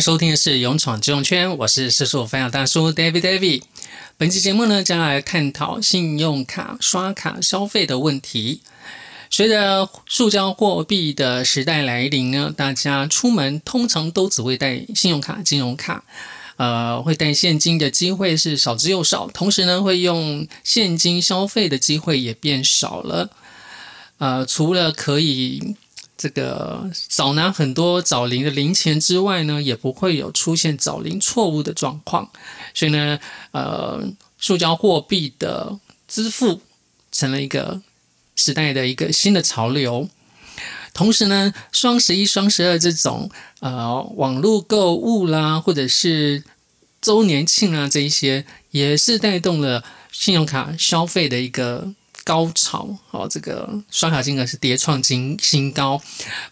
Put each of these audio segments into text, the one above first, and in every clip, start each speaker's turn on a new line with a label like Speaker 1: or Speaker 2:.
Speaker 1: 收听的是《勇闯金融圈》，我是四叔分享大叔 David David。本期节目呢，将来探讨信用卡刷卡消费的问题。随着塑胶货币的时代来临呢，大家出门通常都只会带信用卡、金融卡，呃，会带现金的机会是少之又少。同时呢，会用现金消费的机会也变少了。呃，除了可以这个少拿很多找零的零钱之外呢，也不会有出现找零错误的状况。所以呢，呃，塑胶货币的支付成了一个。时代的一个新的潮流，同时呢，双十一、双十二这种呃网络购物啦，或者是周年庆啊，这一些也是带动了信用卡消费的一个高潮。哦，这个刷卡金额是跌创新新高。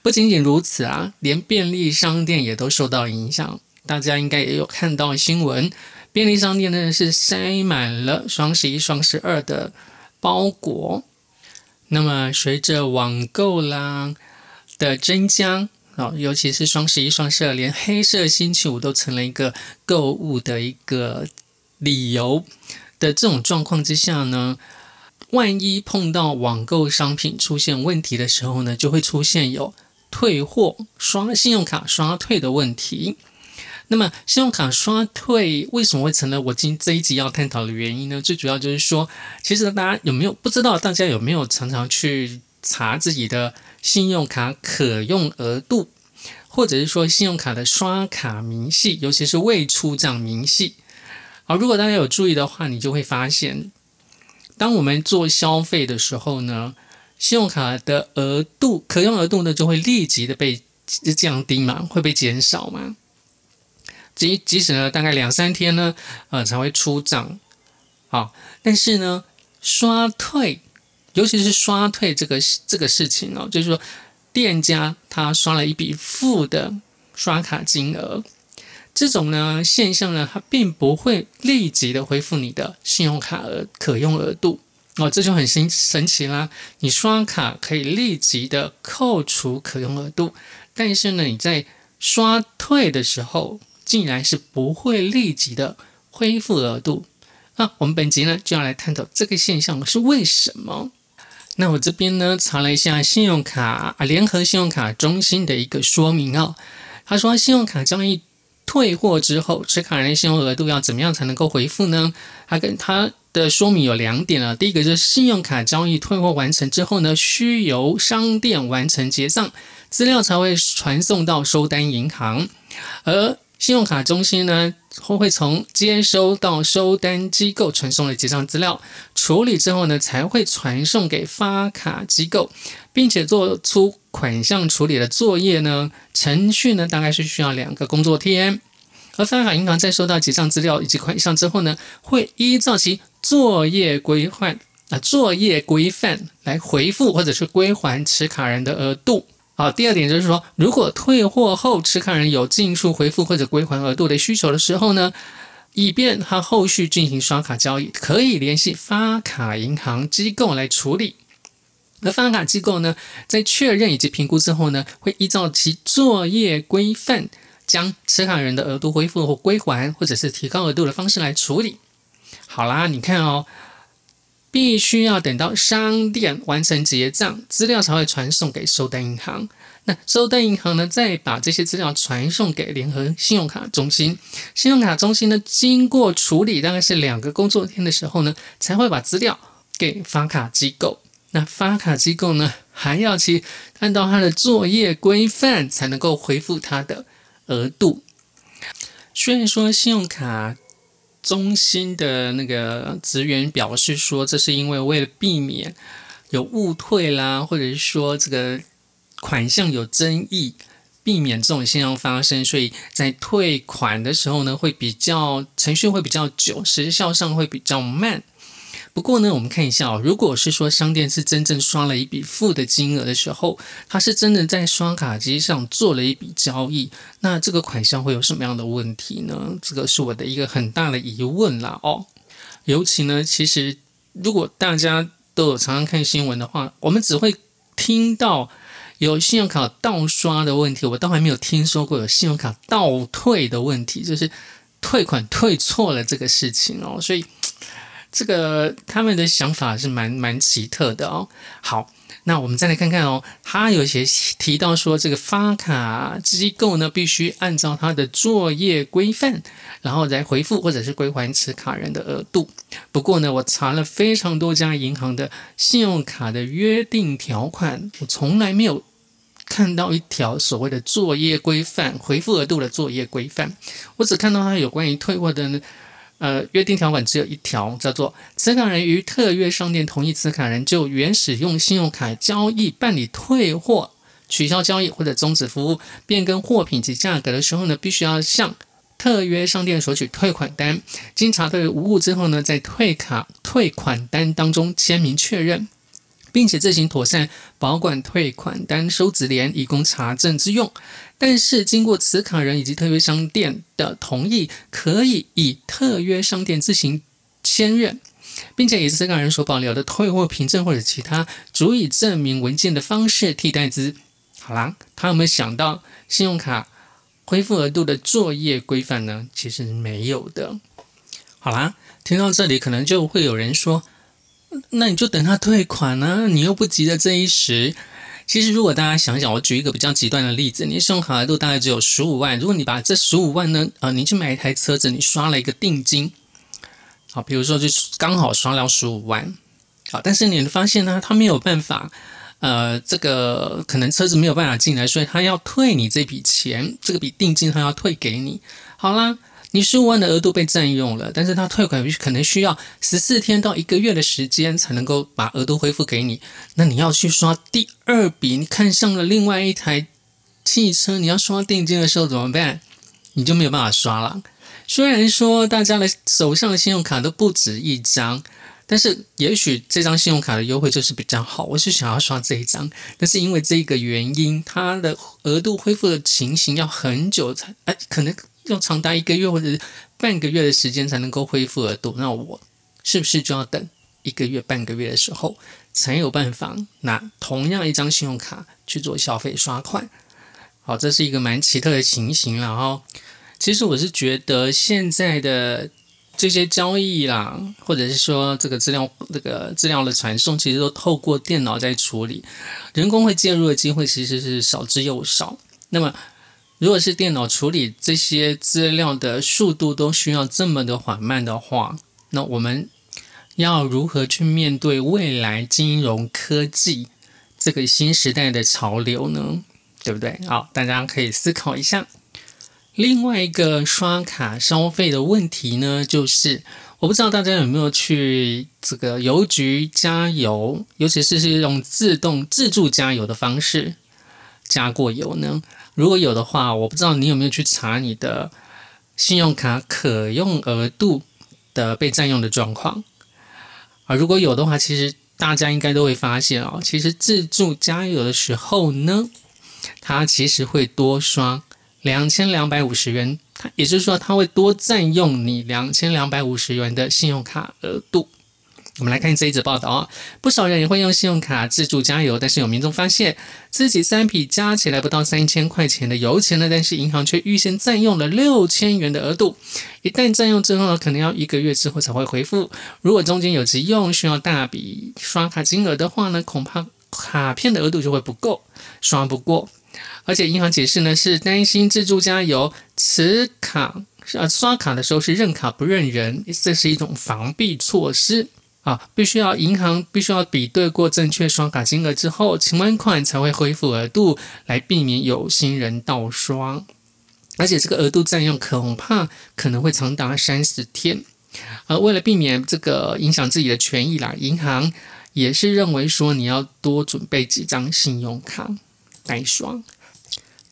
Speaker 1: 不仅仅如此啊，连便利商店也都受到影响。大家应该也有看到新闻，便利商店呢是塞满了双十一、双十二的包裹。那么，随着网购啦的增加，哦，尤其是双十一、双十二，连黑色星期五都成了一个购物的一个理由的这种状况之下呢，万一碰到网购商品出现问题的时候呢，就会出现有退货、刷信用卡刷退的问题。那么，信用卡刷退为什么会成了我今这一集要探讨的原因呢？最主要就是说，其实大家有没有不知道？大家有没有常常去查自己的信用卡可用额度，或者是说信用卡的刷卡明细，尤其是未出账明细？好，如果大家有注意的话，你就会发现，当我们做消费的时候呢，信用卡的额度可用额度呢就会立即的被降低嘛，会被减少嘛？即即使呢，大概两三天呢，呃，才会出账，好，但是呢，刷退，尤其是刷退这个这个事情哦，就是说，店家他刷了一笔负的刷卡金额，这种呢现象呢，它并不会立即的恢复你的信用卡额可用额度哦，这就很神神奇啦。你刷卡可以立即的扣除可用额度，但是呢，你在刷退的时候。竟然是不会立即的恢复额度，那我们本集呢就要来探讨这个现象是为什么。那我这边呢查了一下信用卡啊联合信用卡中心的一个说明啊，他说信用卡交易退货之后，持卡人信用额度要怎么样才能够回复呢？它跟它的说明有两点啊，第一个就是信用卡交易退货完成之后呢，需由商店完成结账，资料才会传送到收单银行，而信用卡中心呢，会会从接收到收单机构传送的结账资料，处理之后呢，才会传送给发卡机构，并且做出款项处理的作业呢。程序呢，大概是需要两个工作天。而发卡银行在收到结账资料以及款项之后呢，会依照其作业规范啊作业规范来回复或者是归还持卡人的额度。好，第二点就是说，如果退货后持卡人有尽数回复或者归还额度的需求的时候呢，以便他后续进行刷卡交易，可以联系发卡银行机构来处理。而发卡机构呢，在确认以及评估之后呢，会依照其作业规范，将持卡人的额度恢复或归还，或者是提高额度的方式来处理。好啦，你看哦。必须要等到商店完成结账，资料才会传送给收单银行。那收单银行呢，再把这些资料传送给联合信用卡中心。信用卡中心呢，经过处理，大概是两个工作天的时候呢，才会把资料给发卡机构。那发卡机构呢，还要去按照他的作业规范，才能够回复他的额度。虽然说信用卡。中心的那个职员表示说，这是因为为了避免有误退啦，或者是说这个款项有争议，避免这种现象发生，所以在退款的时候呢，会比较程序会比较久，时效上会比较慢。不过呢，我们看一下哦，如果是说商店是真正刷了一笔负的金额的时候，它是真的在刷卡机上做了一笔交易，那这个款项会有什么样的问题呢？这个是我的一个很大的疑问啦哦。尤其呢，其实如果大家都有常常看新闻的话，我们只会听到有信用卡盗刷的问题，我倒还没有听说过有信用卡倒退的问题，就是退款退错了这个事情哦。所以这个他们的想法是蛮蛮奇特的哦。好。那我们再来看看哦，他有些提到说，这个发卡机构呢，必须按照他的作业规范，然后来回复或者是归还持卡人的额度。不过呢，我查了非常多家银行的信用卡的约定条款，我从来没有看到一条所谓的作业规范回复额度的作业规范，我只看到它有关于退货的。呃，约定条款只有一条，叫做持卡人与特约商店同意持卡人就原使用信用卡交易办理退货、取消交易或者终止服务、变更货品及价格的时候呢，必须要向特约商店索取退款单，经查对无误之后呢，在退卡退款单当中签名确认。并且自行妥善保管退款单收纸联，以供查证之用。但是，经过持卡人以及特约商店的同意，可以以特约商店自行签认，并且以持卡人所保留的退货凭证或者其他足以证明文件的方式替代之。好啦，他有没有想到信用卡恢复额度的作业规范呢？其实没有的。好啦，听到这里，可能就会有人说。那你就等他退款呢？你又不急着这一时。其实，如果大家想想，我举一个比较极端的例子，你信用卡额度大概只有十五万，如果你把这十五万呢，呃，你去买一台车子，你刷了一个定金，好，比如说就刚好刷了十五万，好，但是你发现呢，他没有办法，呃，这个可能车子没有办法进来，所以他要退你这笔钱，这个笔定金他要退给你，好啦。你十五万的额度被占用了，但是他退款可能需要十四天到一个月的时间才能够把额度恢复给你。那你要去刷第二笔，你看上了另外一台汽车，你要刷定金的时候怎么办？你就没有办法刷了。虽然说大家的手上的信用卡都不止一张，但是也许这张信用卡的优惠就是比较好，我是想要刷这一张，但是因为这个原因，它的额度恢复的情形要很久才，哎，可能。要长达一个月或者半个月的时间才能够恢复额度，那我是不是就要等一个月、半个月的时候才有办法拿同样一张信用卡去做消费刷款？好，这是一个蛮奇特的情形了哈。其实我是觉得现在的这些交易啦，或者是说这个资料、这个资料的传送，其实都透过电脑在处理，人工会介入的机会其实是少之又少。那么如果是电脑处理这些资料的速度都需要这么的缓慢的话，那我们要如何去面对未来金融科技这个新时代的潮流呢？对不对？好，大家可以思考一下。另外一个刷卡消费的问题呢，就是我不知道大家有没有去这个邮局加油，尤其是是用自动自助加油的方式加过油呢？如果有的话，我不知道你有没有去查你的信用卡可用额度的被占用的状况啊？如果有的话，其实大家应该都会发现哦，其实自助加油的时候呢，它其实会多刷两千两百五十元，它也就是说，它会多占用你两千两百五十元的信用卡额度。我们来看这一则报道啊，不少人也会用信用卡自助加油，但是有民众发现自己三笔加起来不到三千块钱的油钱呢，但是银行却预先占用了六千元的额度。一旦占用之后呢，可能要一个月之后才会回复。如果中间有急用需要大笔刷卡金额的话呢，恐怕卡片的额度就会不够，刷不过。而且银行解释呢，是担心自助加油持卡啊刷卡的时候是认卡不认人，这是一种防避措施。啊，必须要银行必须要比对过正确刷卡金额之后，请完款才会恢复额度，来避免有心人盗刷。而且这个额度占用恐怕可能会长达三十天。而为了避免这个影响自己的权益啦，银行也是认为说你要多准备几张信用卡代刷。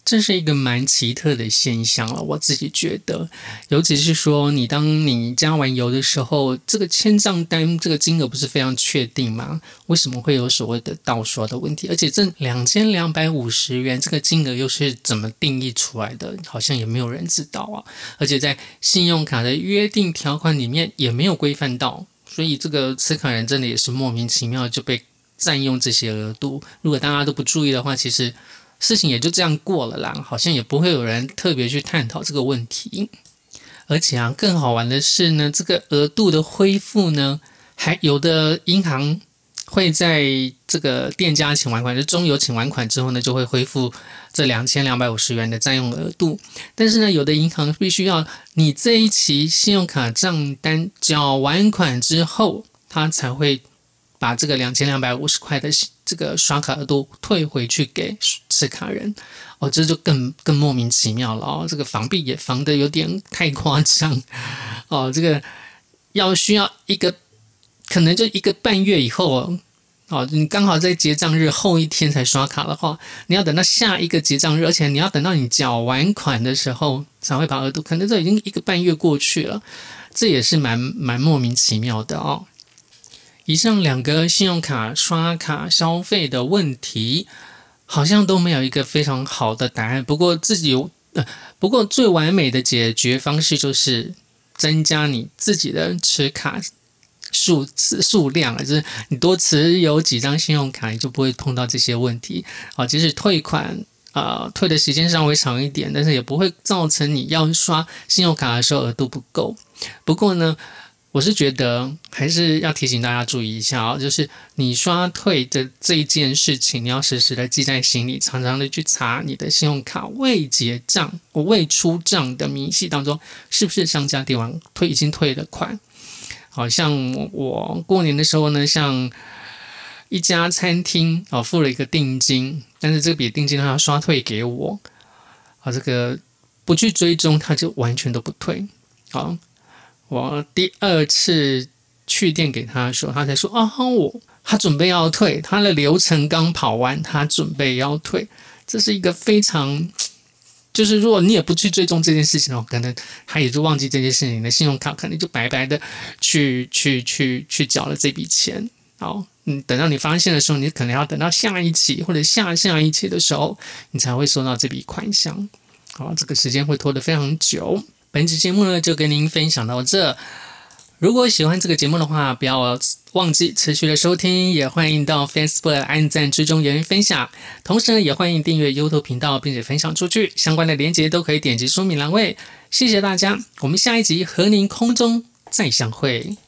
Speaker 1: 这是一个蛮奇特的现象了，我自己觉得，尤其是说你当你加完油的时候，这个签账单这个金额不是非常确定吗？为什么会有所谓的盗刷的问题？而且这两千两百五十元这个金额又是怎么定义出来的？好像也没有人知道啊。而且在信用卡的约定条款里面也没有规范到，所以这个持卡人真的也是莫名其妙就被占用这些额度。如果大家都不注意的话，其实事情也就这样过了啦，好像也不会有人特别去探讨这个问题。而且啊，更好玩的是呢，这个额度的恢复呢，还有的银行会在这个店家请完款，就中油请完款之后呢，就会恢复这两千两百五十元的占用额度。但是呢，有的银行必须要你这一期信用卡账单缴完款之后，它才会把这个两千两百五十块的这个刷卡额度退回去给持卡人。哦，这就更更莫名其妙了哦！这个防弊也防的有点太夸张哦。这个要需要一个，可能就一个半月以后哦，哦你刚好在结账日后一天才刷卡的话，你要等到下一个结账日，而且你要等到你缴完款的时候才会把额度，可能都已经一个半月过去了，这也是蛮蛮莫名其妙的哦。以上两个信用卡刷卡消费的问题。好像都没有一个非常好的答案。不过自己，呃，不过最完美的解决方式就是增加你自己的持卡数次数量，就是你多持有几张信用卡，你就不会碰到这些问题。啊，即使退款啊，退的时间稍微长一点，但是也不会造成你要刷信用卡的时候额度不够。不过呢。我是觉得还是要提醒大家注意一下哦，就是你刷退的这一件事情，你要时时的记在心里，常常的去查你的信用卡未结账、未出账的明细当中，是不是商家店完退已经退了款。好像我过年的时候呢，像一家餐厅哦付了一个定金，但是这笔定金他要刷退给我，啊，这个不去追踪，他就完全都不退，好。我第二次去店给他的时候，他才说啊，我他准备要退，他的流程刚跑完，他准备要退。这是一个非常，就是如果你也不去追踪这件事情的话，可能他也就忘记这件事情，你的信用卡可能就白白的去去去去缴了这笔钱。好，嗯，等到你发现的时候，你可能要等到下一期或者下下一期的时候，你才会收到这笔款项。好，这个时间会拖得非常久。本期节目呢，就跟您分享到这。如果喜欢这个节目的话，不要忘记持续的收听，也欢迎到 Facebook 按赞、追踪、留言、分享。同时呢，也欢迎订阅 YouTube 频道，并且分享出去。相关的链接都可以点击说明栏位。谢谢大家，我们下一集和您空中再相会。